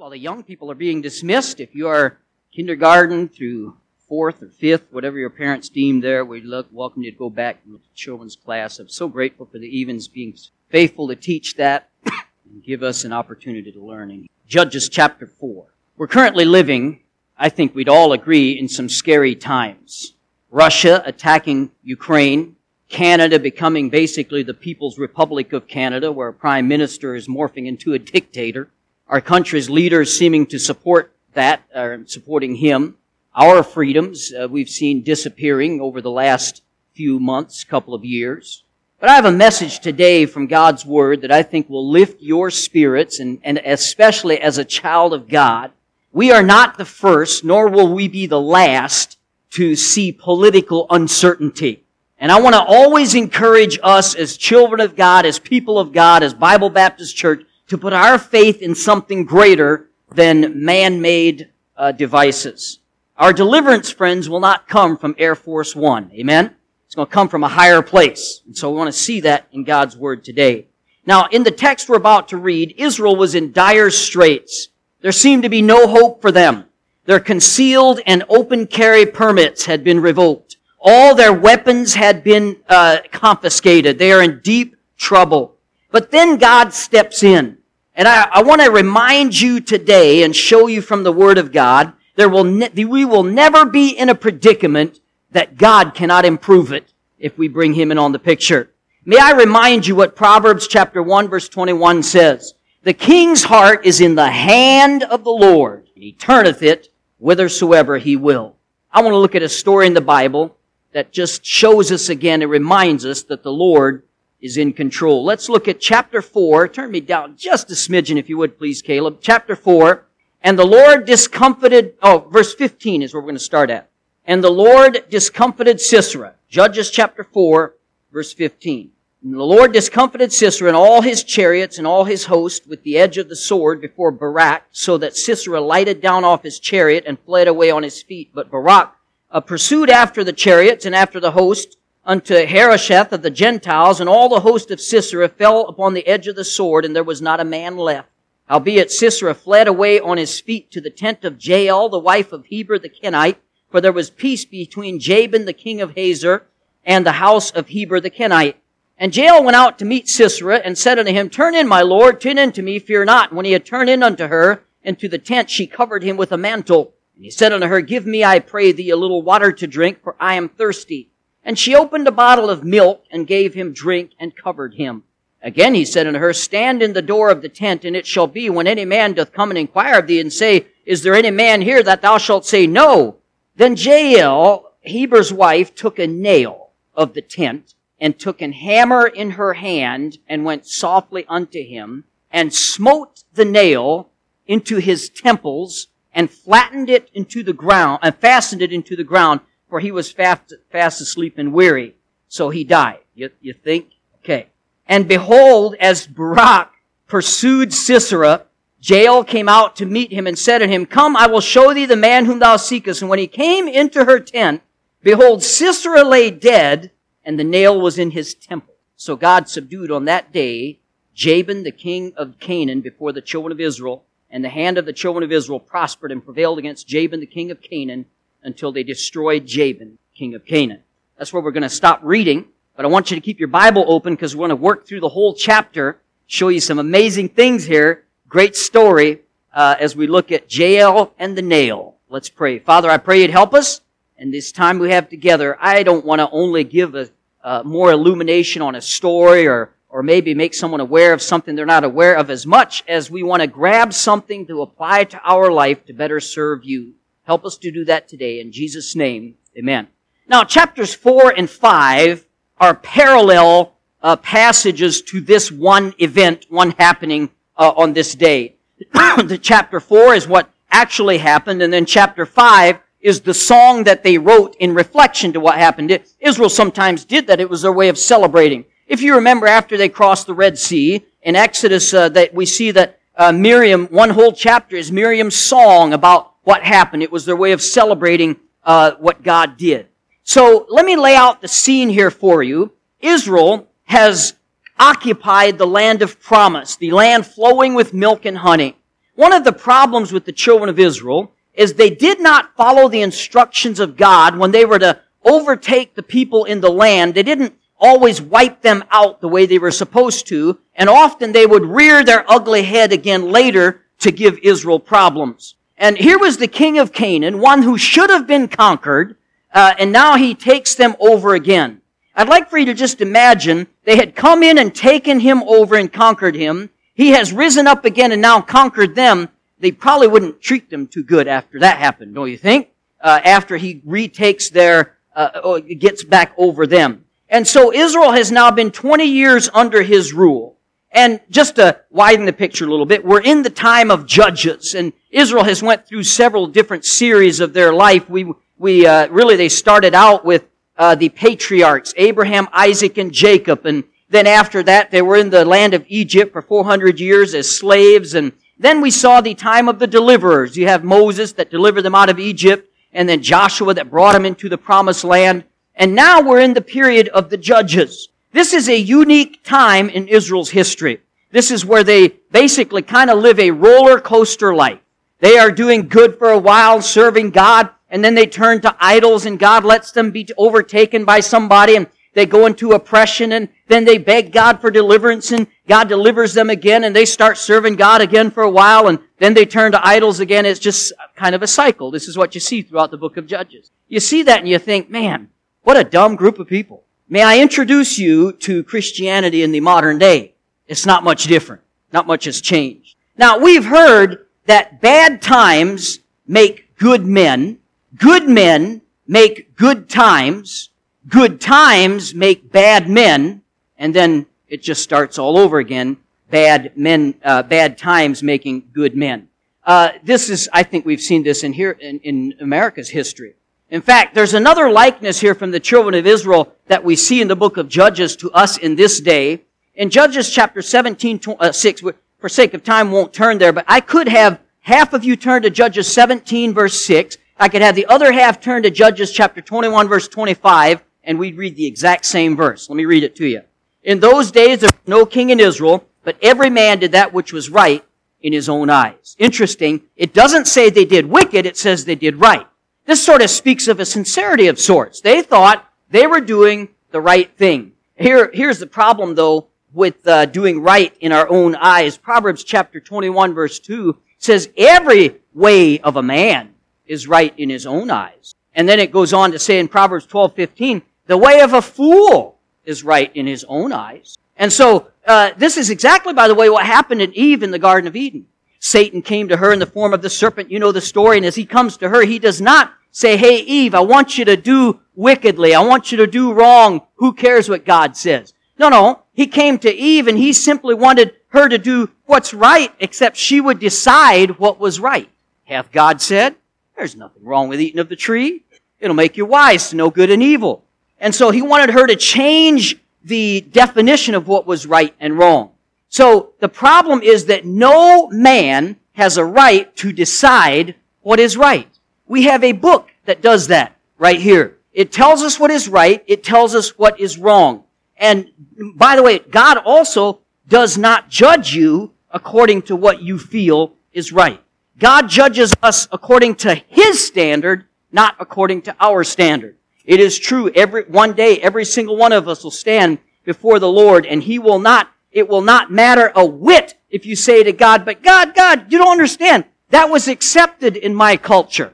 while the young people are being dismissed. If you are kindergarten through fourth or fifth, whatever your parents deem there, we look, welcome you to go back to children's class. I'm so grateful for the Evans being faithful to teach that and give us an opportunity to learn. In Judges chapter 4. We're currently living, I think we'd all agree, in some scary times. Russia attacking Ukraine, Canada becoming basically the People's Republic of Canada, where a prime minister is morphing into a dictator. Our country's leaders seeming to support that, or supporting him. Our freedoms uh, we've seen disappearing over the last few months, couple of years. But I have a message today from God's Word that I think will lift your spirits, and, and especially as a child of God. We are not the first, nor will we be the last to see political uncertainty. And I want to always encourage us as children of God, as people of God, as Bible Baptist Church, to put our faith in something greater than man-made uh, devices. Our deliverance, friends, will not come from Air Force One. Amen? It's going to come from a higher place. And so we want to see that in God's Word today. Now, in the text we're about to read, Israel was in dire straits. There seemed to be no hope for them. Their concealed and open carry permits had been revoked. All their weapons had been uh, confiscated. They are in deep trouble. But then God steps in. And I, I want to remind you today and show you from the Word of God, there will ne- we will never be in a predicament that God cannot improve it if we bring Him in on the picture. May I remind you what Proverbs chapter 1 verse 21 says. The king's heart is in the hand of the Lord, he turneth it whithersoever he will. I want to look at a story in the Bible that just shows us again, and reminds us that the Lord is in control. Let's look at chapter 4. Turn me down just a smidgen if you would please, Caleb. Chapter 4. And the Lord discomfited, oh, verse 15 is where we're going to start at. And the Lord discomfited Sisera. Judges chapter 4, verse 15. And the Lord discomfited Sisera and all his chariots and all his host with the edge of the sword before Barak, so that Sisera lighted down off his chariot and fled away on his feet. But Barak uh, pursued after the chariots and after the host unto Harosheth of the Gentiles, and all the host of Sisera fell upon the edge of the sword, and there was not a man left. Howbeit Sisera fled away on his feet to the tent of Jael, the wife of Heber the Kenite, for there was peace between Jabin the king of Hazor and the house of Heber the Kenite. And Jael went out to meet Sisera and said unto him, Turn in, my lord, turn in to me, fear not. When he had turned in unto her into the tent, she covered him with a mantle. And he said unto her, Give me, I pray thee, a little water to drink, for I am thirsty. And she opened a bottle of milk and gave him drink and covered him. Again he said unto her, Stand in the door of the tent, and it shall be when any man doth come and inquire of thee and say, Is there any man here that thou shalt say no? Then Jael, Heber's wife, took a nail of the tent and took an hammer in her hand and went softly unto him and smote the nail into his temples and flattened it into the ground, and fastened it into the ground, for he was fast, fast asleep and weary. So he died. You, you think? Okay. And behold, as Barak pursued Sisera, Jael came out to meet him and said unto him, Come, I will show thee the man whom thou seekest. And when he came into her tent, behold, Sisera lay dead, and the nail was in his temple. So God subdued on that day Jabin, the king of Canaan, before the children of Israel, and the hand of the children of Israel prospered and prevailed against Jabin, the king of Canaan, until they destroyed Jabin, king of Canaan. That's where we're going to stop reading, but I want you to keep your Bible open because we're going to work through the whole chapter, show you some amazing things here. Great story uh, as we look at Jael and the nail. Let's pray. Father, I pray you'd help us. And this time we have together, I don't want to only give a, uh, more illumination on a story or or maybe make someone aware of something they're not aware of as much as we want to grab something to apply to our life to better serve you. Help us to do that today. In Jesus' name, amen. Now, chapters 4 and 5 are parallel uh, passages to this one event, one happening uh, on this day. the chapter 4 is what actually happened, and then chapter 5 is the song that they wrote in reflection to what happened. Israel sometimes did that. It was their way of celebrating. If you remember after they crossed the Red Sea, in Exodus, uh, that we see that uh, Miriam, one whole chapter is Miriam's song about what happened. It was their way of celebrating uh, what God did. So let me lay out the scene here for you. Israel has occupied the land of promise, the land flowing with milk and honey. one of the problems with the children of Israel is they did not follow the instructions of God when they were to overtake the people in the land. They didn't always wipe them out the way they were supposed to, and often they would rear their ugly head again later to give Israel problems. And here was the king of Canaan, one who should have been conquered, uh, and now he takes them over again. I'd like for you to just imagine they had come in and taken him over and conquered him. He has risen up again and now conquered them. They probably wouldn't treat them too good after that happened, don't you think? Uh, after he retakes their, uh, gets back over them. And so Israel has now been 20 years under his rule. And just to widen the picture a little bit, we're in the time of judges, and Israel has went through several different series of their life. We, we uh, really they started out with uh, the patriarchs, Abraham, Isaac, and Jacob, and then after that they were in the land of Egypt for 400 years as slaves, and then we saw the time of the deliverers. You have Moses that delivered them out of Egypt, and then Joshua that brought them into the promised land. And now we're in the period of the judges. This is a unique time in Israel's history. This is where they basically kind of live a roller coaster life. They are doing good for a while, serving God, and then they turn to idols and God lets them be overtaken by somebody and they go into oppression and then they beg God for deliverance and God delivers them again and they start serving God again for a while and then they turn to idols again. It's just kind of a cycle. This is what you see throughout the book of Judges. You see that and you think, man, what a dumb group of people. May I introduce you to Christianity in the modern day? It's not much different. Not much has changed. Now, we've heard that bad times make good men, good men make good times, good times make bad men, and then it just starts all over again. Bad men, uh, bad times making good men. Uh, this is, I think we've seen this in here in, in America's history. In fact, there's another likeness here from the children of Israel that we see in the book of Judges to us in this day. In Judges chapter 17, uh, 6, for sake of time won't turn there, but I could have half of you turn to Judges 17 verse 6. I could have the other half turn to Judges chapter 21 verse 25, and we'd read the exact same verse. Let me read it to you. In those days there was no king in Israel, but every man did that which was right in his own eyes. Interesting. It doesn't say they did wicked, it says they did right. This sort of speaks of a sincerity of sorts. They thought they were doing the right thing. Here, here's the problem though with uh, doing right in our own eyes. Proverbs chapter 21 verse 2 says every way of a man is right in his own eyes. And then it goes on to say in Proverbs 12, 15, the way of a fool is right in his own eyes. And so, uh, this is exactly, by the way, what happened in Eve in the Garden of Eden. Satan came to her in the form of the serpent. You know the story. And as he comes to her, he does not say, hey, Eve, I want you to do wickedly. I want you to do wrong. Who cares what God says? No, no. He came to Eve and he simply wanted her to do what's right, except she would decide what was right. Hath God said, there's nothing wrong with eating of the tree. It'll make you wise to know good and evil. And so he wanted her to change the definition of what was right and wrong. So the problem is that no man has a right to decide what is right. We have a book that does that right here. It tells us what is right. It tells us what is wrong. And by the way, God also does not judge you according to what you feel is right. God judges us according to His standard, not according to our standard. It is true, every, one day, every single one of us will stand before the Lord and He will not, it will not matter a whit if you say to God, but God, God, you don't understand. That was accepted in my culture.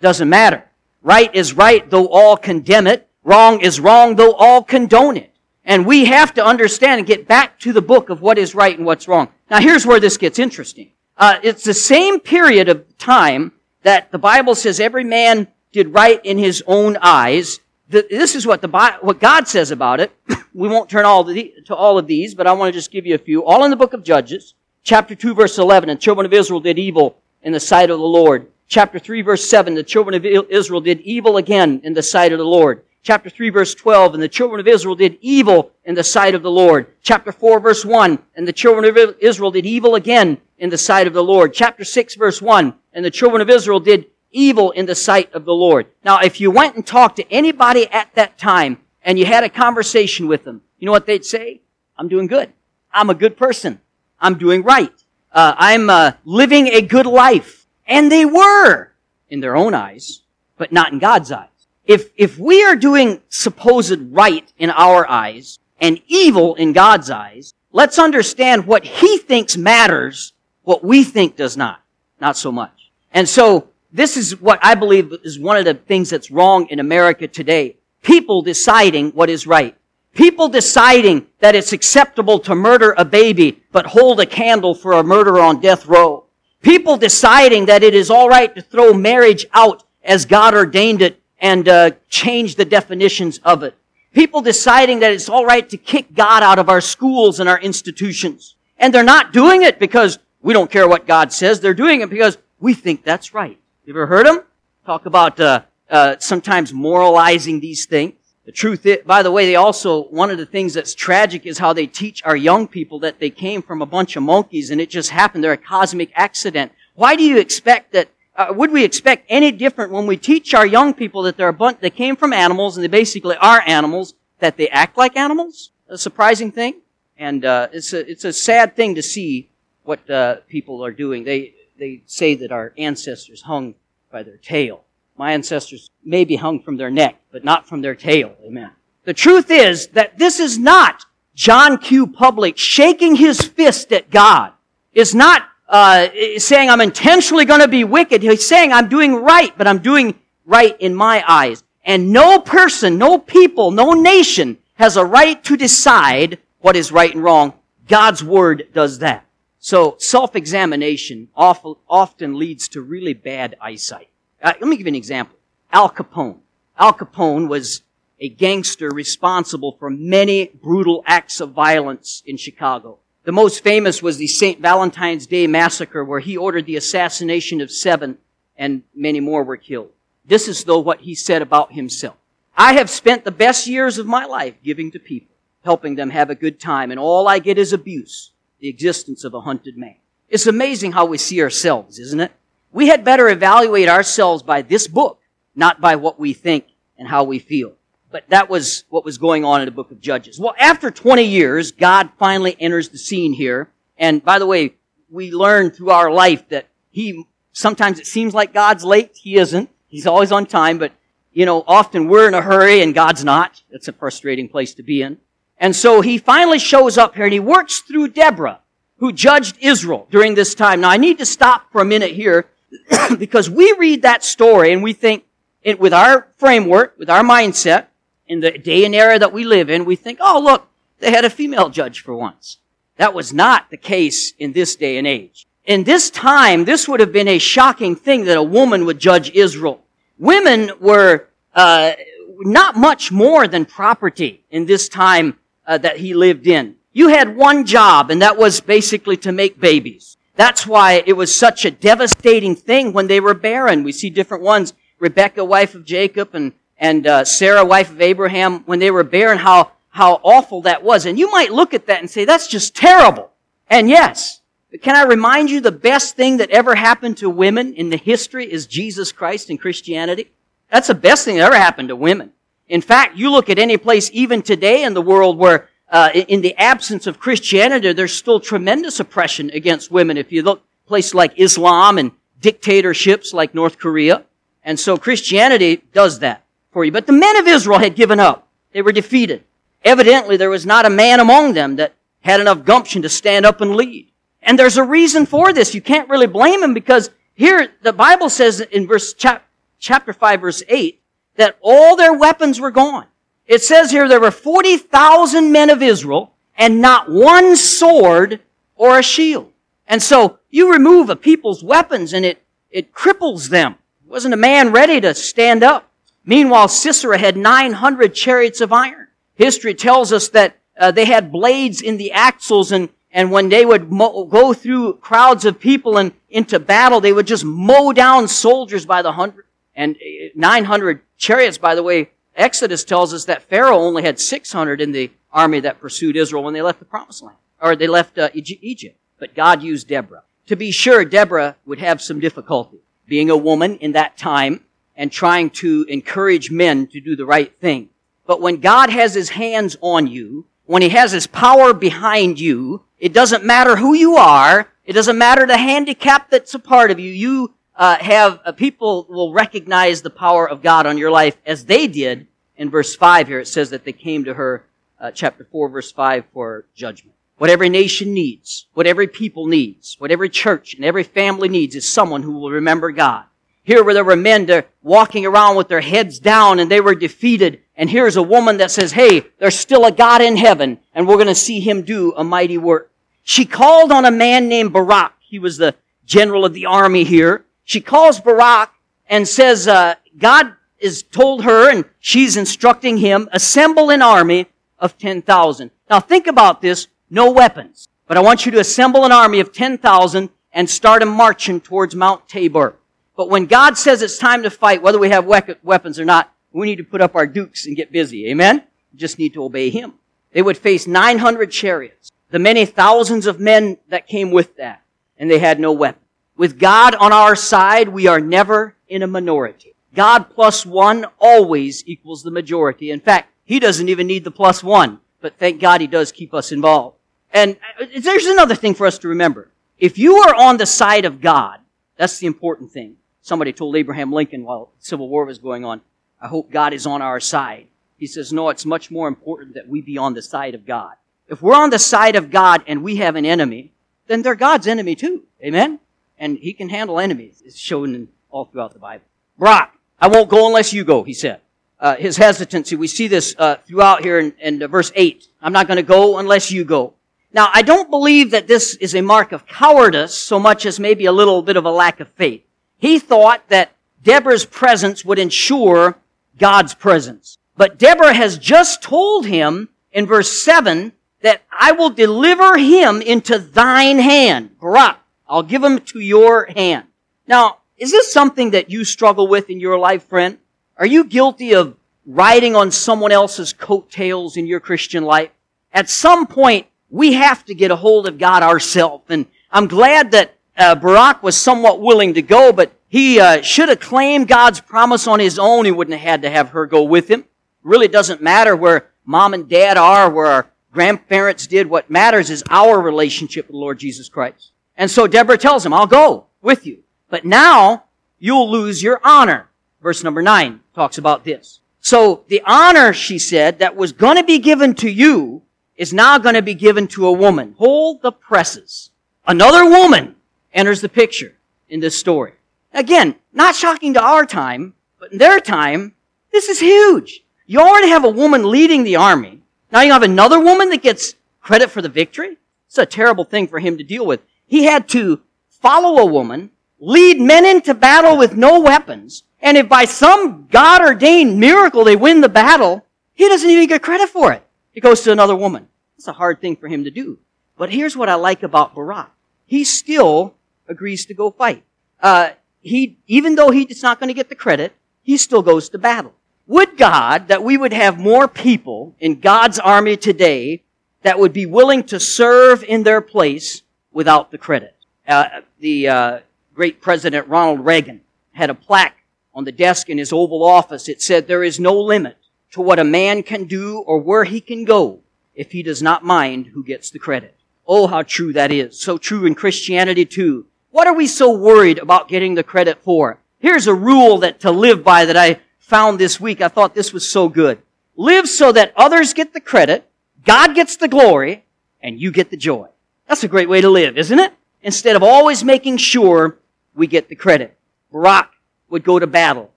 Doesn't matter. Right is right, though all condemn it. Wrong is wrong, though all condone it. And we have to understand and get back to the book of what is right and what's wrong. Now here's where this gets interesting. Uh, it's the same period of time that the Bible says every man did right in his own eyes. The, this is what the what God says about it. we won't turn all the, to all of these, but I want to just give you a few. All in the book of Judges, chapter 2, verse 11. And children of Israel did evil in the sight of the Lord Chapter 3 verse 7, the children of Israel did evil again in the sight of the Lord. Chapter 3 verse 12, and the children of Israel did evil in the sight of the Lord. Chapter 4 verse 1, and the children of Israel did evil again in the sight of the Lord. Chapter 6 verse 1, and the children of Israel did evil in the sight of the Lord. Now, if you went and talked to anybody at that time, and you had a conversation with them, you know what they'd say? I'm doing good. I'm a good person. I'm doing right. uh, I'm uh, living a good life. And they were in their own eyes, but not in God's eyes. If, if we are doing supposed right in our eyes and evil in God's eyes, let's understand what He thinks matters, what we think does not. Not so much. And so, this is what I believe is one of the things that's wrong in America today. People deciding what is right. People deciding that it's acceptable to murder a baby, but hold a candle for a murderer on death row. People deciding that it is alright to throw marriage out as God ordained it and uh, change the definitions of it. People deciding that it's alright to kick God out of our schools and our institutions. And they're not doing it because we don't care what God says. They're doing it because we think that's right. You ever heard them? Talk about uh, uh, sometimes moralizing these things. The truth is, by the way, they also, one of the things that's tragic is how they teach our young people that they came from a bunch of monkeys and it just happened. They're a cosmic accident. Why do you expect that, uh, would we expect any different when we teach our young people that they're a bunch, they came from animals and they basically are animals, that they act like animals? A surprising thing. And, uh, it's a, it's a sad thing to see what, uh, people are doing. They, they say that our ancestors hung by their tail. My ancestors may be hung from their neck, but not from their tail. Amen. The truth is that this is not John Q. Public shaking his fist at God. It's not uh, saying I'm intentionally going to be wicked. He's saying I'm doing right, but I'm doing right in my eyes. And no person, no people, no nation has a right to decide what is right and wrong. God's word does that. So self-examination often leads to really bad eyesight. Uh, let me give you an example. Al Capone. Al Capone was a gangster responsible for many brutal acts of violence in Chicago. The most famous was the St. Valentine's Day massacre where he ordered the assassination of seven and many more were killed. This is though what he said about himself. I have spent the best years of my life giving to people, helping them have a good time, and all I get is abuse, the existence of a hunted man. It's amazing how we see ourselves, isn't it? We had better evaluate ourselves by this book, not by what we think and how we feel. But that was what was going on in the book of Judges. Well, after 20 years, God finally enters the scene here. And by the way, we learn through our life that He, sometimes it seems like God's late. He isn't. He's always on time, but you know, often we're in a hurry and God's not. That's a frustrating place to be in. And so He finally shows up here and He works through Deborah, who judged Israel during this time. Now I need to stop for a minute here because we read that story and we think, it, with our framework, with our mindset, in the day and era that we live in, we think, oh, look, they had a female judge for once. That was not the case in this day and age. In this time, this would have been a shocking thing that a woman would judge Israel. Women were uh, not much more than property in this time uh, that he lived in. You had one job, and that was basically to make babies. That's why it was such a devastating thing when they were barren. We see different ones. Rebecca, wife of Jacob, and, and uh, Sarah, wife of Abraham, when they were barren, how, how awful that was. And you might look at that and say, that's just terrible. And yes, but can I remind you the best thing that ever happened to women in the history is Jesus Christ and Christianity? That's the best thing that ever happened to women. In fact, you look at any place even today in the world where uh, in the absence of Christianity, there's still tremendous oppression against women. If you look places like Islam and dictatorships like North Korea. And so Christianity does that for you. But the men of Israel had given up. They were defeated. Evidently, there was not a man among them that had enough gumption to stand up and lead. And there's a reason for this. You can't really blame them because here the Bible says in verse chap, chapter 5 verse 8 that all their weapons were gone. It says here there were 40,000 men of Israel and not one sword or a shield. And so you remove a people's weapons and it, it cripples them. Wasn't a man ready to stand up. Meanwhile, Sisera had 900 chariots of iron. History tells us that uh, they had blades in the axles and, and when they would mo- go through crowds of people and into battle, they would just mow down soldiers by the hundred. And uh, 900 chariots, by the way, Exodus tells us that Pharaoh only had 600 in the army that pursued Israel when they left the promised land, or they left uh, Egypt. But God used Deborah. To be sure, Deborah would have some difficulty being a woman in that time and trying to encourage men to do the right thing. But when God has his hands on you, when he has his power behind you, it doesn't matter who you are, It doesn't matter the handicap that's a part of you. You uh, have uh, people will recognize the power of God on your life as they did in verse five. Here it says that they came to her, uh, chapter four, verse five, for judgment. What every nation needs, what every people needs, what every church and every family needs is someone who will remember God. Here where there were men walking around with their heads down and they were defeated. And here's a woman that says, hey, there's still a God in heaven and we're going to see him do a mighty work. She called on a man named Barak. He was the general of the army here. She calls Barak and says, uh, God is told her and she's instructing him, assemble an army of 10,000. Now think about this. No weapons. But I want you to assemble an army of 10,000 and start a marching towards Mount Tabor. But when God says it's time to fight, whether we have weapons or not, we need to put up our dukes and get busy. Amen? We just need to obey Him. They would face 900 chariots, the many thousands of men that came with that, and they had no weapon. With God on our side, we are never in a minority. God plus one always equals the majority. In fact, He doesn't even need the plus one, but thank God He does keep us involved. And uh, there's another thing for us to remember. If you are on the side of God, that's the important thing. Somebody told Abraham Lincoln while the Civil War was going on, I hope God is on our side. He says, no, it's much more important that we be on the side of God. If we're on the side of God and we have an enemy, then they're God's enemy too. Amen? And he can handle enemies. It's shown all throughout the Bible. Barak, I won't go unless you go, he said. Uh, his hesitancy, we see this uh, throughout here in, in uh, verse 8. I'm not going to go unless you go. Now, I don't believe that this is a mark of cowardice so much as maybe a little bit of a lack of faith. He thought that Deborah's presence would ensure God's presence. But Deborah has just told him in verse 7 that I will deliver him into thine hand. Barak, I'll give them to your hand. Now, is this something that you struggle with in your life, friend? Are you guilty of riding on someone else's coattails in your Christian life? At some point, we have to get a hold of God ourselves. And I'm glad that uh, Barak was somewhat willing to go, but he uh, should have claimed God's promise on his own. He wouldn't have had to have her go with him. Really doesn't matter where mom and dad are, where our grandparents did. What matters is our relationship with the Lord Jesus Christ. And so Deborah tells him, I'll go with you. But now you'll lose your honor. Verse number nine talks about this. So the honor, she said, that was going to be given to you is now going to be given to a woman. Hold the presses. Another woman enters the picture in this story. Again, not shocking to our time, but in their time, this is huge. You already have a woman leading the army. Now you have another woman that gets credit for the victory. It's a terrible thing for him to deal with. He had to follow a woman, lead men into battle with no weapons, and if by some God ordained miracle they win the battle, he doesn't even get credit for it. It goes to another woman. It's a hard thing for him to do. But here's what I like about Barak. He still agrees to go fight. Uh, he, even though he's not going to get the credit, he still goes to battle. Would God that we would have more people in God's army today that would be willing to serve in their place without the credit? Uh, the uh, great President Ronald Reagan had a plaque on the desk in his Oval Office. It said, "There is no limit to what a man can do or where he can go if he does not mind who gets the credit." Oh, how true that is. So true in Christianity too. What are we so worried about getting the credit for? Here's a rule that to live by that I found this week. I thought this was so good. Live so that others get the credit, God gets the glory, and you get the joy. That's a great way to live, isn't it? Instead of always making sure we get the credit. Barak would go to battle.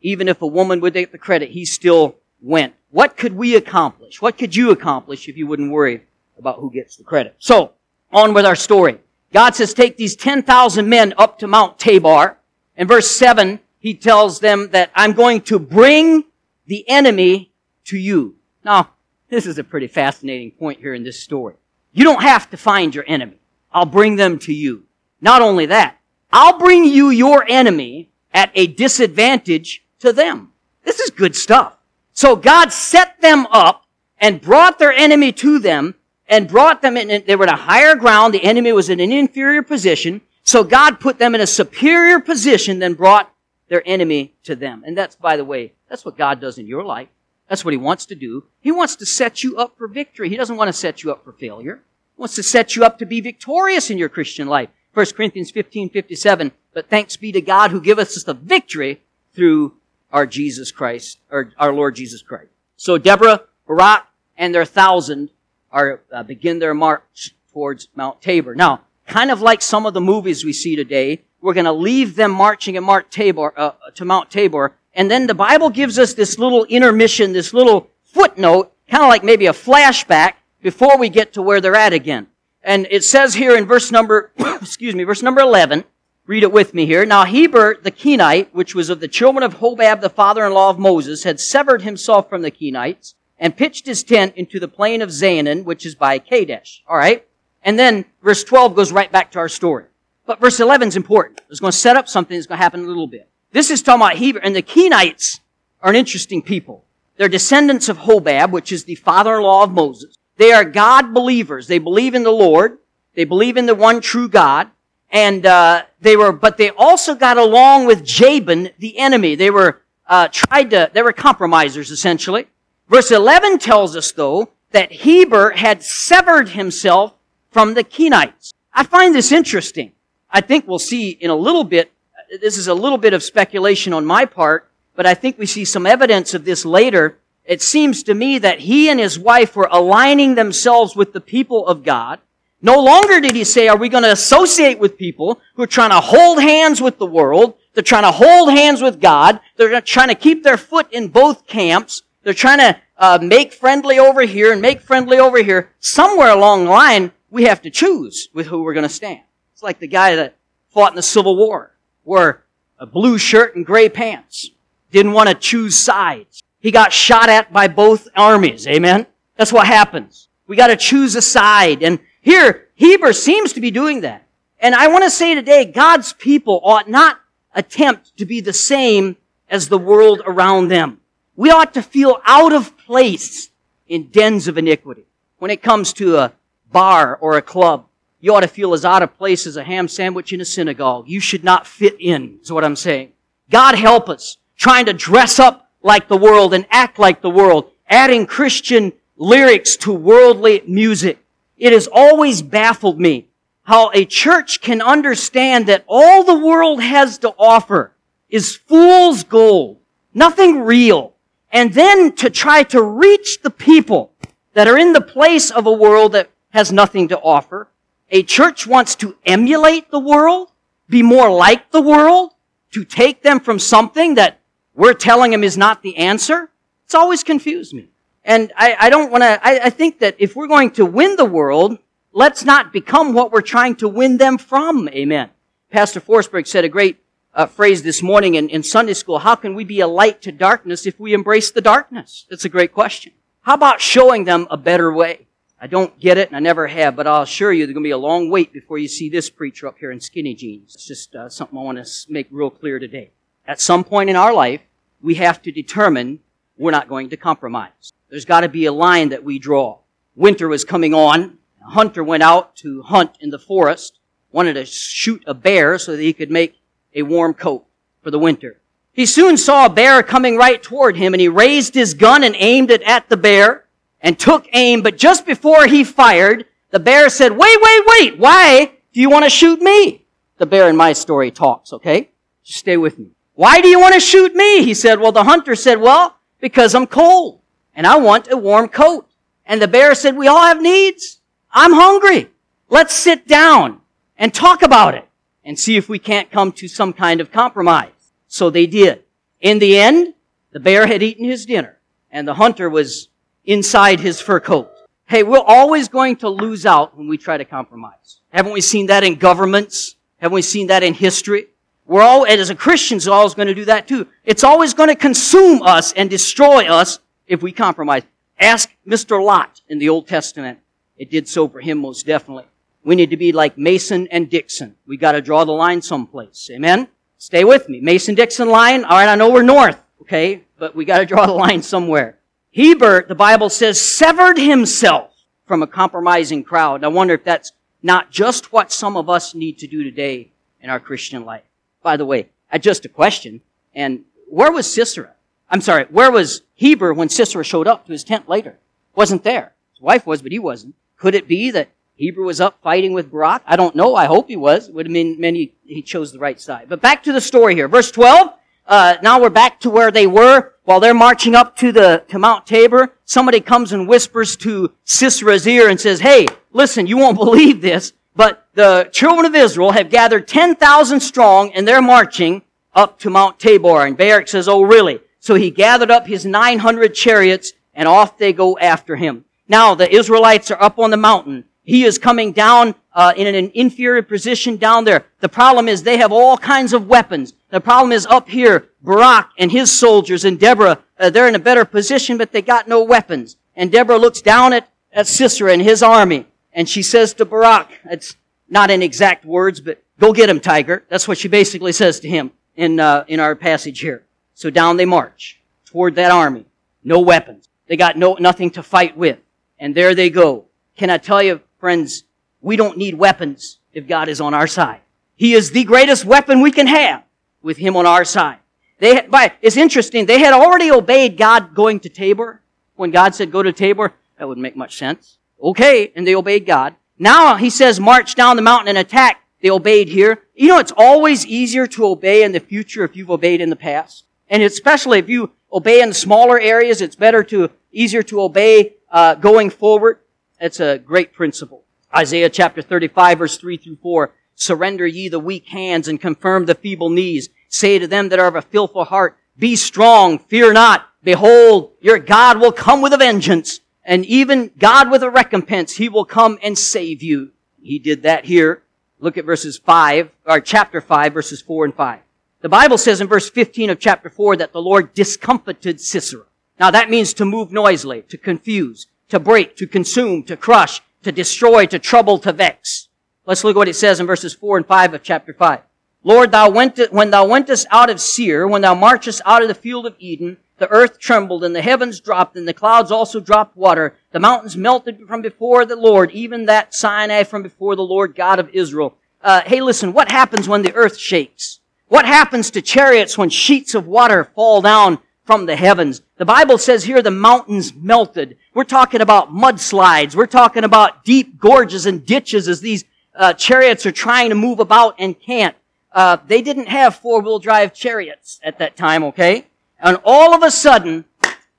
Even if a woman would get the credit, he still went. What could we accomplish? What could you accomplish if you wouldn't worry about who gets the credit? So, on with our story. God says, take these 10,000 men up to Mount Tabor. In verse 7, he tells them that I'm going to bring the enemy to you. Now, this is a pretty fascinating point here in this story. You don't have to find your enemy. I'll bring them to you. Not only that, I'll bring you your enemy at a disadvantage to them. This is good stuff. So God set them up and brought their enemy to them and brought them in. They were at a higher ground. The enemy was in an inferior position. So God put them in a superior position, then brought their enemy to them. And that's, by the way, that's what God does in your life. That's what He wants to do. He wants to set you up for victory. He doesn't want to set you up for failure. He wants to set you up to be victorious in your Christian life. 1 Corinthians 15, 57. But thanks be to God who giveth us the victory through our Jesus Christ, or our Lord Jesus Christ. So Deborah, Barak, and their thousand are uh, begin their march towards Mount Tabor. Now, kind of like some of the movies we see today, we're going to leave them marching at Tabor uh, to Mount Tabor, and then the Bible gives us this little intermission, this little footnote, kind of like maybe a flashback before we get to where they're at again. And it says here in verse number, excuse me, verse number 11, read it with me here. Now Heber the Kenite, which was of the children of Hobab, the father-in-law of Moses, had severed himself from the Kenites and pitched his tent into the plain of Zaanannim, which is by Kadesh. All right. And then verse 12 goes right back to our story. But verse 11 is important. It's going to set up something that's going to happen in a little bit. This is talking about Heber, and the Kenites are an interesting people. They're descendants of Hobab, which is the father-in-law of Moses. They are God believers. They believe in the Lord. They believe in the one true God. And uh, they were, but they also got along with Jabin, the enemy. They were uh, tried to. They were compromisers essentially. Verse 11 tells us though that Heber had severed himself from the Kenites. I find this interesting. I think we'll see in a little bit. This is a little bit of speculation on my part, but I think we see some evidence of this later it seems to me that he and his wife were aligning themselves with the people of God. No longer did he say, are we going to associate with people who are trying to hold hands with the world? They're trying to hold hands with God. They're trying to keep their foot in both camps. They're trying to uh, make friendly over here and make friendly over here. Somewhere along the line, we have to choose with who we're going to stand. It's like the guy that fought in the Civil War, wore a blue shirt and gray pants. Didn't want to choose sides. He got shot at by both armies. Amen? That's what happens. We got to choose a side. And here, Heber seems to be doing that. And I want to say today, God's people ought not attempt to be the same as the world around them. We ought to feel out of place in dens of iniquity. When it comes to a bar or a club, you ought to feel as out of place as a ham sandwich in a synagogue. You should not fit in, is what I'm saying. God help us trying to dress up like the world and act like the world, adding Christian lyrics to worldly music. It has always baffled me how a church can understand that all the world has to offer is fool's gold, nothing real, and then to try to reach the people that are in the place of a world that has nothing to offer. A church wants to emulate the world, be more like the world, to take them from something that we're telling them is not the answer, it's always confused me. And I, I don't want to, I, I think that if we're going to win the world, let's not become what we're trying to win them from. Amen. Pastor Forsberg said a great uh, phrase this morning in, in Sunday school. How can we be a light to darkness if we embrace the darkness? That's a great question. How about showing them a better way? I don't get it, and I never have, but I'll assure you there's going to be a long wait before you see this preacher up here in skinny jeans. It's just uh, something I want to make real clear today. At some point in our life, we have to determine we're not going to compromise. There's got to be a line that we draw. Winter was coming on. A hunter went out to hunt in the forest, wanted to shoot a bear so that he could make a warm coat for the winter. He soon saw a bear coming right toward him and he raised his gun and aimed it at the bear and took aim. But just before he fired, the bear said, wait, wait, wait. Why do you want to shoot me? The bear in my story talks, okay? Just stay with me. Why do you want to shoot me? He said, well, the hunter said, well, because I'm cold and I want a warm coat. And the bear said, we all have needs. I'm hungry. Let's sit down and talk about it and see if we can't come to some kind of compromise. So they did. In the end, the bear had eaten his dinner and the hunter was inside his fur coat. Hey, we're always going to lose out when we try to compromise. Haven't we seen that in governments? Haven't we seen that in history? We're all, as a Christian, is always going to do that too. It's always going to consume us and destroy us if we compromise. Ask Mr. Lot in the Old Testament. It did so for him most definitely. We need to be like Mason and Dixon. We got to draw the line someplace. Amen? Stay with me. Mason Dixon line. All right, I know we're north, okay, but we got to draw the line somewhere. Heber, the Bible says, severed himself from a compromising crowd. I wonder if that's not just what some of us need to do today in our Christian life by the way, just a question. And where was Sisera? I'm sorry, where was Heber when Sisera showed up to his tent later? Wasn't there. His wife was, but he wasn't. Could it be that Heber was up fighting with Barak. I don't know. I hope he was. It would have mean meant he, he chose the right side. But back to the story here. Verse 12. Uh, now we're back to where they were while they're marching up to the to Mount Tabor. Somebody comes and whispers to Sisera's ear and says, "Hey, listen, you won't believe this, but the children of Israel have gathered 10,000 strong and they're marching up to Mount Tabor." And Barak says, "Oh, really?" So he gathered up his 900 chariots and off they go after him. Now the Israelites are up on the mountain. He is coming down uh, in an inferior position down there. The problem is they have all kinds of weapons. The problem is up here, Barak and his soldiers and Deborah, uh, they're in a better position, but they got no weapons. And Deborah looks down at, at Sisera and his army, and she says to Barak, it's not in exact words, but go get him, tiger. That's what she basically says to him in, uh, in our passage here. So down they march toward that army. No weapons. They got no, nothing to fight with. And there they go. Can I tell you, friends, we don't need weapons if God is on our side. He is the greatest weapon we can have with Him on our side. They by, it's interesting, they had already obeyed God going to Tabor. When God said go to Tabor, that wouldn't make much sense. Okay, and they obeyed God. Now He says march down the mountain and attack. They obeyed here. You know, it's always easier to obey in the future if you've obeyed in the past. And especially if you obey in smaller areas, it's better to, easier to obey uh, going forward. It's a great principle. Isaiah chapter 35 verse 3 through 4. Surrender ye the weak hands and confirm the feeble knees. Say to them that are of a fearful heart, be strong, fear not. Behold, your God will come with a vengeance and even God with a recompense. He will come and save you. He did that here. Look at verses 5, or chapter 5 verses 4 and 5. The Bible says in verse 15 of chapter 4 that the Lord discomfited Sisera. Now that means to move noisily, to confuse, to break, to consume, to crush, to destroy, to trouble, to vex. Let's look at what it says in verses 4 and 5 of chapter 5. Lord, thou went when thou wentest out of Seir, when thou marchest out of the field of Edom, the earth trembled and the heavens dropped and the clouds also dropped water. The mountains melted from before the Lord, even that Sinai from before the Lord God of Israel. Uh, hey, listen, what happens when the earth shakes? What happens to chariots when sheets of water fall down from the heavens. The Bible says here the mountains melted. We're talking about mudslides. We're talking about deep gorges and ditches as these uh, chariots are trying to move about and can't. Uh, they didn't have four-wheel drive chariots at that time, okay? And all of a sudden,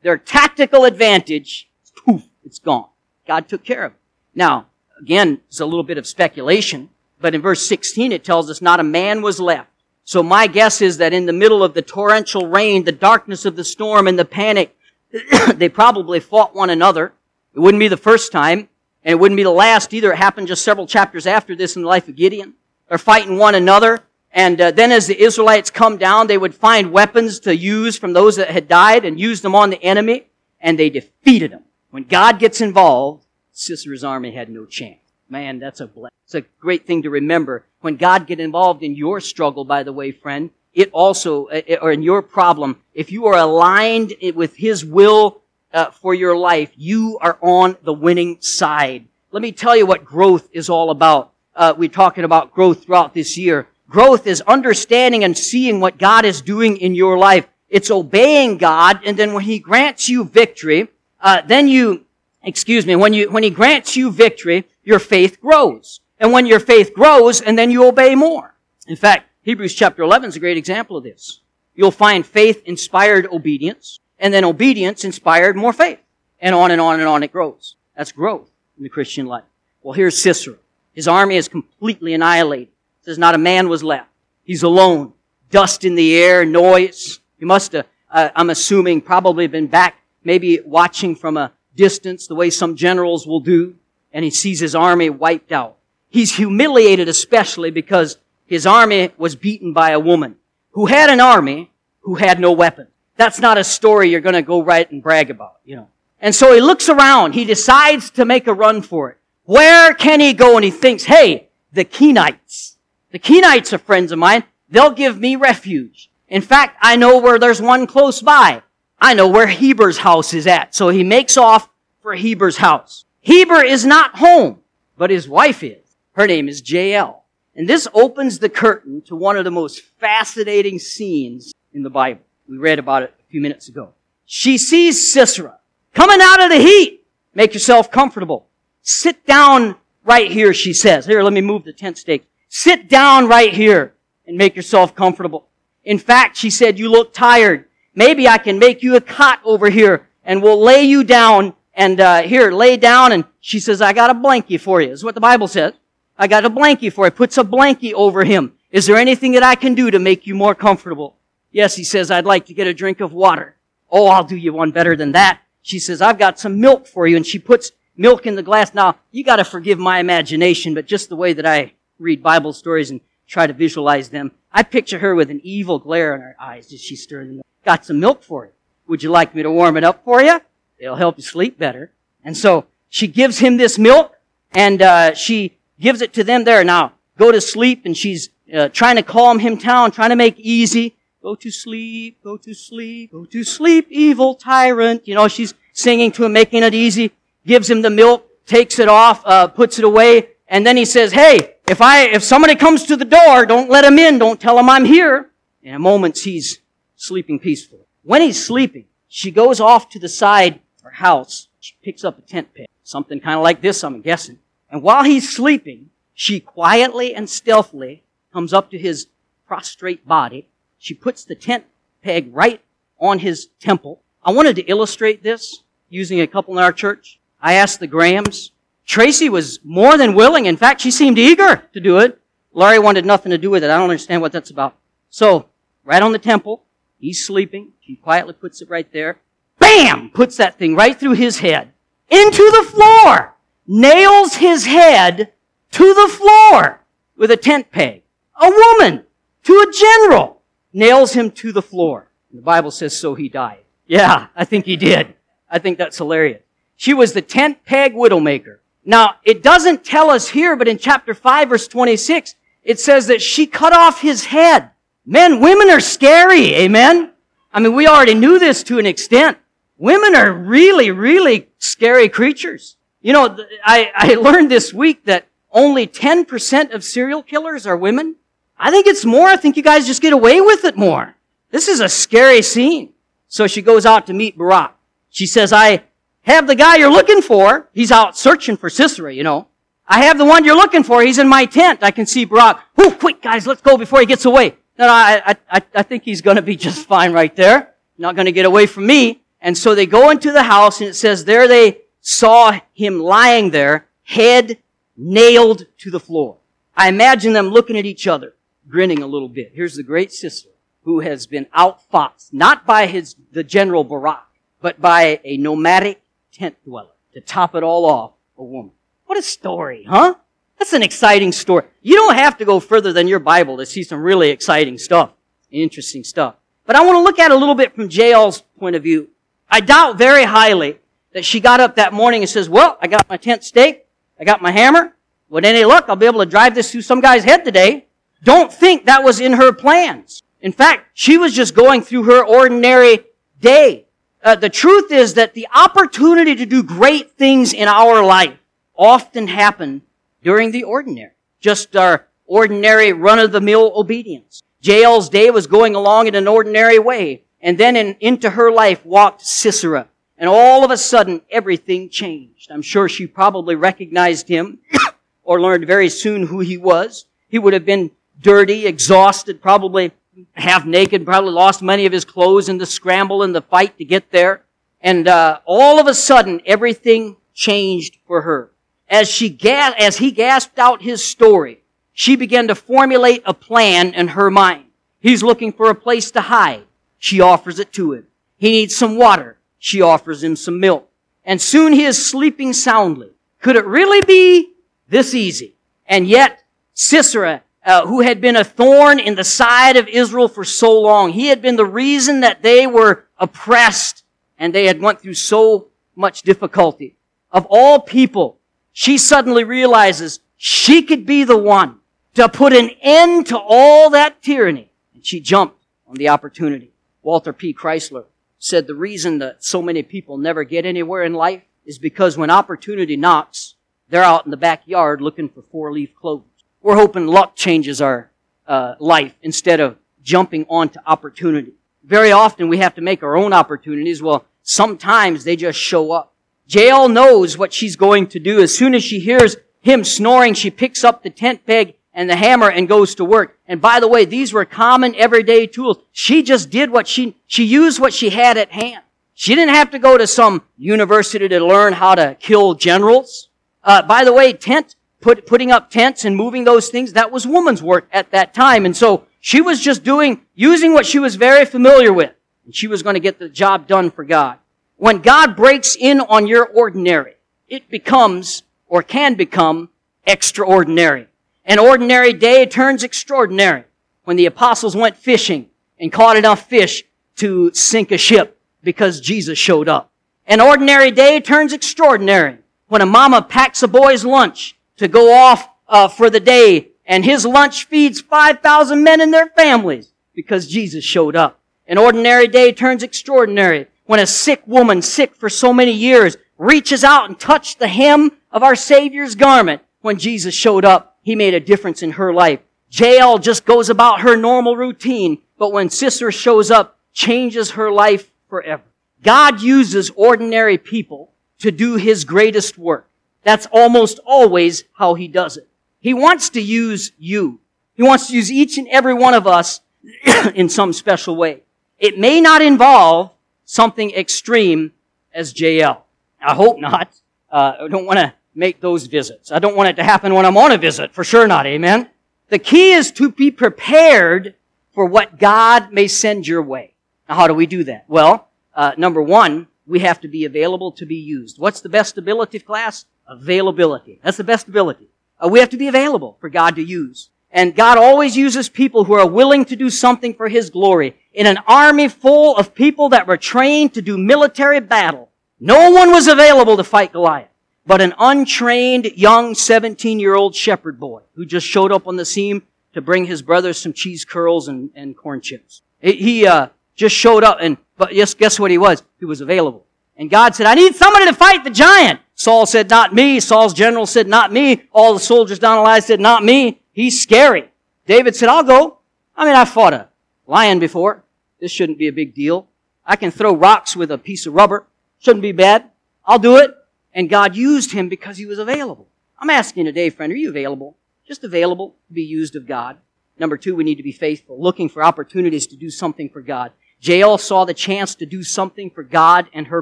their tactical advantage, poof, it's gone. God took care of it. Now, again, it's a little bit of speculation, but in verse 16 it tells us not a man was left so my guess is that in the middle of the torrential rain, the darkness of the storm, and the panic, they probably fought one another. It wouldn't be the first time, and it wouldn't be the last either. It happened just several chapters after this in the life of Gideon. They're fighting one another. And uh, then as the Israelites come down, they would find weapons to use from those that had died and use them on the enemy, and they defeated them. When God gets involved, Sisera's army had no chance. Man, that's a blessing. It's a great thing to remember when God get involved in your struggle, by the way, friend, it also, uh, uh, or in your problem, if you are aligned with His will uh, for your life, you are on the winning side. Let me tell you what growth is all about. Uh, we're talking about growth throughout this year. Growth is understanding and seeing what God is doing in your life. It's obeying God, and then when He grants you victory, uh, then you, excuse me, when you when He grants you victory, your faith grows. And when your faith grows, and then you obey more. In fact, Hebrews chapter 11 is a great example of this. You'll find faith inspired obedience, and then obedience inspired more faith. And on and on and on it grows. That's growth in the Christian life. Well, here's Sisera. His army is completely annihilated. It says not a man was left. He's alone. Dust in the air, noise. He must have, uh, I'm assuming, probably been back, maybe watching from a distance, the way some generals will do, and he sees his army wiped out. He's humiliated especially because his army was beaten by a woman who had an army who had no weapon. That's not a story you're to go write and brag about, you know. And so he looks around. He decides to make a run for it. Where can he go? And he thinks, hey, the Kenites. The Kenites are friends of mine. They'll give me refuge. In fact, I know where there's one close by. I know where Heber's house is at. So he makes off for Heber's house. Heber is not home, but his wife is. Her name is Jael. And this opens the curtain to one of the most fascinating scenes in the Bible. We read about it a few minutes ago. She sees Sisera coming out of the heat. Make yourself comfortable. Sit down right here, she says. Here, let me move the tent stake. Sit down right here and make yourself comfortable. In fact, she said, you look tired. Maybe I can make you a cot over here and we'll lay you down and uh, here, lay down. And she says, I got a blankie for you. Is what the Bible says. I got a blankie for you. Puts a blankie over him. Is there anything that I can do to make you more comfortable? Yes, he says, I'd like to get a drink of water. Oh, I'll do you one better than that. She says, I've got some milk for you. And she puts milk in the glass. Now, you gotta forgive my imagination, but just the way that I read Bible stories and try to visualize them, I picture her with an evil glare in her eyes as she stirred the milk. Got some milk for you. Would you like me to warm it up for you? It'll help you sleep better. And so she gives him this milk and uh, she gives it to them there. Now, go to sleep and she's uh, trying to calm him down, trying to make easy. Go to sleep, go to sleep, go to sleep, evil tyrant. You know, she's singing to him, making it easy. Gives him the milk, takes it off, uh, puts it away, and then he says, "Hey, if I if somebody comes to the door, don't let him in. Don't tell him I'm here." In a moment, he's sleeping peacefully. When he's sleeping, she goes off to the side of her house. She picks up a tent peg, something kind of like this, I'm guessing. And while he's sleeping, she quietly and stealthily comes up to his prostrate body. She puts the tent peg right on his temple. I wanted to illustrate this using a couple in our church. I asked the Grahams. Tracy was more than willing. In fact, she seemed eager to do it. Larry wanted nothing to do with it. I don't understand what that's about. So, right on the temple, he's sleeping. She quietly puts it right there. Bam! Puts that thing right through his head. Into the floor! Nails his head to the floor with a tent peg. A woman to a general nails him to the floor. The Bible says so he died. Yeah, I think he did. I think that's hilarious. She was the tent peg widowmaker. Now, it doesn't tell us here, but in chapter 5 verse 26, it says that she cut off his head. Men, women are scary, amen? I mean, we already knew this to an extent. Women are really, really scary creatures. You know, I, I learned this week that only 10% of serial killers are women. I think it's more. I think you guys just get away with it more. This is a scary scene. So she goes out to meet Barak. She says, I have the guy you're looking for. He's out searching for Sisera, you know. I have the one you're looking for. He's in my tent. I can see Barak. Whoo, quick guys, let's go before he gets away. No, I, I, I think he's going to be just fine right there. Not going to get away from me. And so they go into the house and it says there they saw him lying there, head nailed to the floor. I imagine them looking at each other, grinning a little bit. Here's the great Sisera who has been outfought, not by his, the general Barak, but by a nomadic tent dweller. To top it all off, a woman. What a story, huh? That's an exciting story. You don't have to go further than your Bible to see some really exciting stuff, interesting stuff. But I want to look at a little bit from Jael's point of view. I doubt very highly that she got up that morning and says, well, I got my tent stake. I got my hammer. With any luck, I'll be able to drive this through some guy's head today. Don't think that was in her plans. In fact, she was just going through her ordinary day. Uh, the truth is that the opportunity to do great things in our life often happen during the ordinary. Just our ordinary run-of-the-mill obedience. Jael's day was going along in an ordinary way. And then in, into her life walked Sisera. And all of a sudden, everything changed. I'm sure she probably recognized him or learned very soon who he was. He would have been dirty, exhausted, probably half naked, probably lost many of his clothes in the scramble and the fight to get there. And uh, all of a sudden, everything changed for her. As she ga- as he gasped out his story, she began to formulate a plan in her mind. He's looking for a place to hide. She offers it to him. He needs some water. She offers him some milk. And soon he is sleeping soundly. Could it really be this easy? And yet, Sisera uh, who had been a thorn in the side of Israel for so long. He had been the reason that they were oppressed and they had went through so much difficulty. Of all people, she suddenly realizes she could be the one to put an end to all that tyranny. And she jumped on the opportunity. Walter P. Chrysler said the reason that so many people never get anywhere in life is because when opportunity knocks, they're out in the backyard looking for four-leaf clovers. We're hoping luck changes our uh, life instead of jumping onto opportunity. Very often we have to make our own opportunities. Well, sometimes they just show up. Jael knows what she's going to do. As soon as she hears him snoring, she picks up the tent peg and the hammer and goes to work. And by the way, these were common everyday tools. She just did what she, she used what she had at hand. She didn't have to go to some university to learn how to kill generals. Uh, by the way, tent, put, putting up tents and moving those things, that was woman's work at that time. And so she was just doing, using what she was very familiar with. And she was going to get the job done for God. When God breaks in on your ordinary, it becomes, or can become, extraordinary. An ordinary day turns extraordinary when the apostles went fishing and caught enough fish to sink a ship because Jesus showed up. An ordinary day turns extraordinary when a mama packs a boy's lunch to go off uh, for the day and his lunch feeds 5,000 men and their families because Jesus showed up. An ordinary day turns extraordinary when a sick woman, sick for so many years, reaches out and touched the hem of our Savior's garment when Jesus showed up he made a difference in her life. Jael just goes about her normal routine, but when Sisera shows up, changes her life forever. God uses ordinary people to do His greatest work. That's almost always how He does it. He wants to use you. He wants to use each and every one of us in some special way. It may not involve something extreme as Jael. I hope not. Uh, I don't want to make those visits. I don't want it to happen when I'm on a visit. For sure not. Amen. The key is to be prepared for what God may send your way. Now, how do we do that? Well, uh, number one, we have to be available to be used. What's the best ability class? Availability. That's the best ability. Uh, we have to be available for God to use. And God always uses people who are willing to do something for His glory. In an army full of people that were trained to do military battle, no one was available to fight Goliath but an untrained young 17 year old shepherd boy who just showed up on the scene to bring his brothers some cheese curls and, and corn chips. He uh, just showed up and, but yes, guess what he was? He was available. And God said, I need somebody to fight the giant. Saul said, not me. Saul's general said, not me. All the soldiers down the line said, not me. He's scary. David said, I'll go. I mean, I fought a lion before. This shouldn't be a big deal. I can throw rocks with a piece of rubber. Shouldn't be bad. I'll do it. And God used him because he was available. I'm asking today, friend, are you available? Just available to be used of God. Number two, we need to be faithful, looking for opportunities to do something for God. Jael saw the chance to do something for God and her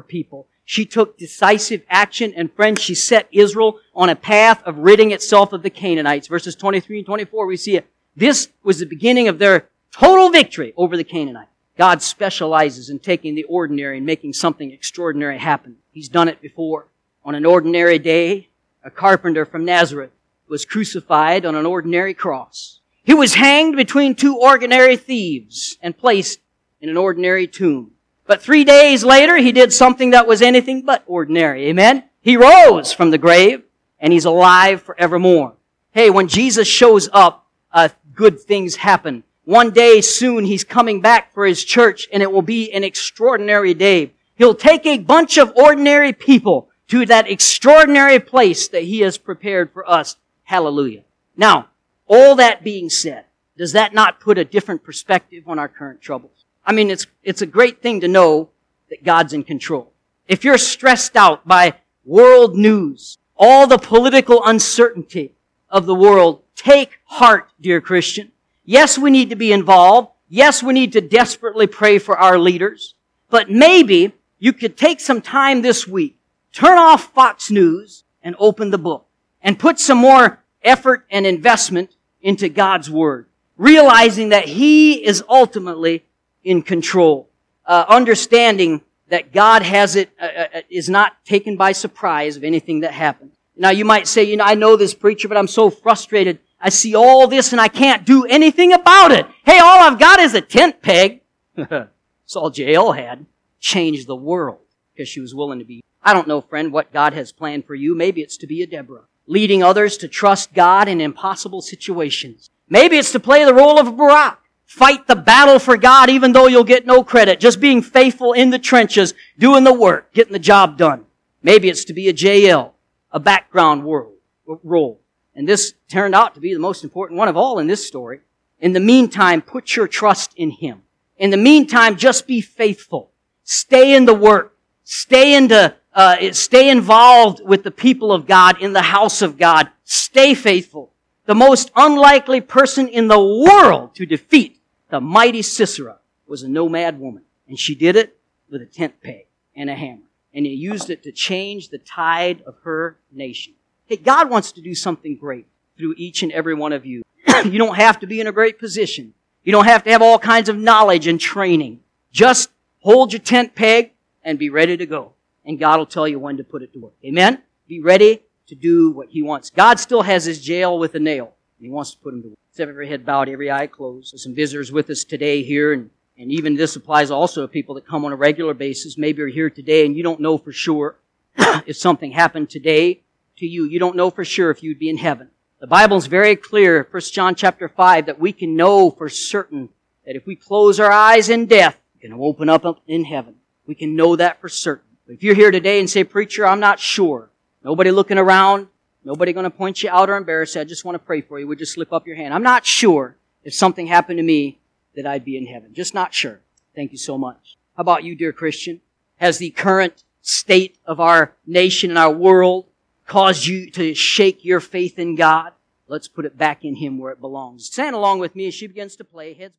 people. She took decisive action, and friends, she set Israel on a path of ridding itself of the Canaanites. Verses 23 and 24, we see it. This was the beginning of their total victory over the Canaanites. God specializes in taking the ordinary and making something extraordinary happen. He's done it before. On an ordinary day, a carpenter from Nazareth was crucified on an ordinary cross. He was hanged between two ordinary thieves and placed in an ordinary tomb. But three days later, he did something that was anything but ordinary. Amen? He rose from the grave and he's alive forevermore. Hey, when Jesus shows up, uh, good things happen. One day soon he's coming back for his church and it will be an extraordinary day. He'll take a bunch of ordinary people to that extraordinary place that He has prepared for us. Hallelujah. Now, all that being said, does that not put a different perspective on our current troubles? I mean, it's, it's a great thing to know that God's in control. If you're stressed out by world news, all the political uncertainty of the world, take heart, dear Christian. Yes, we need to be involved. Yes, we need to desperately pray for our leaders. But maybe you could take some time this week turn off Fox News and open the book and put some more effort and investment into God's Word, realizing that He is ultimately in control, uh, understanding that God has it uh, uh, uh, is not taken by surprise of anything that happens. Now you might say, you know, I know this preacher, but I'm so frustrated. I see all this and I can't do anything about it. Hey, all I've got is a tent peg. Saul Jael had changed the world because she was willing to be I don't know, friend, what God has planned for you. Maybe it's to be a Deborah, leading others to trust God in impossible situations. Maybe it's to play the role of a Barak. Fight the battle for God even though you'll get no credit. Just being faithful in the trenches, doing the work, getting the job done. Maybe it's to be a Jael, a background world, role. And this turned out to be the most important one of all in this story. In the meantime, put your trust in Him. In the meantime, just be faithful. Stay in the work. Stay into uh, stay involved with the people of God in the house of God. Stay faithful. The most unlikely person in the world to defeat the mighty Sisera was a nomad woman. And she did it with a tent peg and a hammer. And he used it to change the tide of her nation. Hey, God wants to do something great through each and every one of you. you don't have to be in a great position. You don't have to have all kinds of knowledge and training. Just hold your tent peg and be ready to go. And God will tell you when to put it to work. Amen? Be ready to do what He wants. God still has His Jael with a nail. And He wants to put him to work. Let's have every head bowed, every eye closed. There's some visitors with us today here and and even this applies also to people that come on a regular basis. Maybe you're here today and you don't know for sure if something happened today to you. You don't know for sure if you'd be in heaven. The Bible is very clear, 1 John chapter 5, that we can know for certain that if we close our eyes in death, we can open up in heaven. We can know that for certain. But if you're here today and say, preacher, I'm not sure. Nobody looking around. Nobody going to point you out or embarrass you. I just want to pray for you. Would you slip up your hand? I'm not sure if something happened to me that I'd be in heaven. Just not sure. Thank you so much. How about you, dear Christian? Has the current state of our nation and our world caused you to shake your faith in God? Let's put it back in Him where it belongs. Stand along with me as she begins to play. Heads bowed.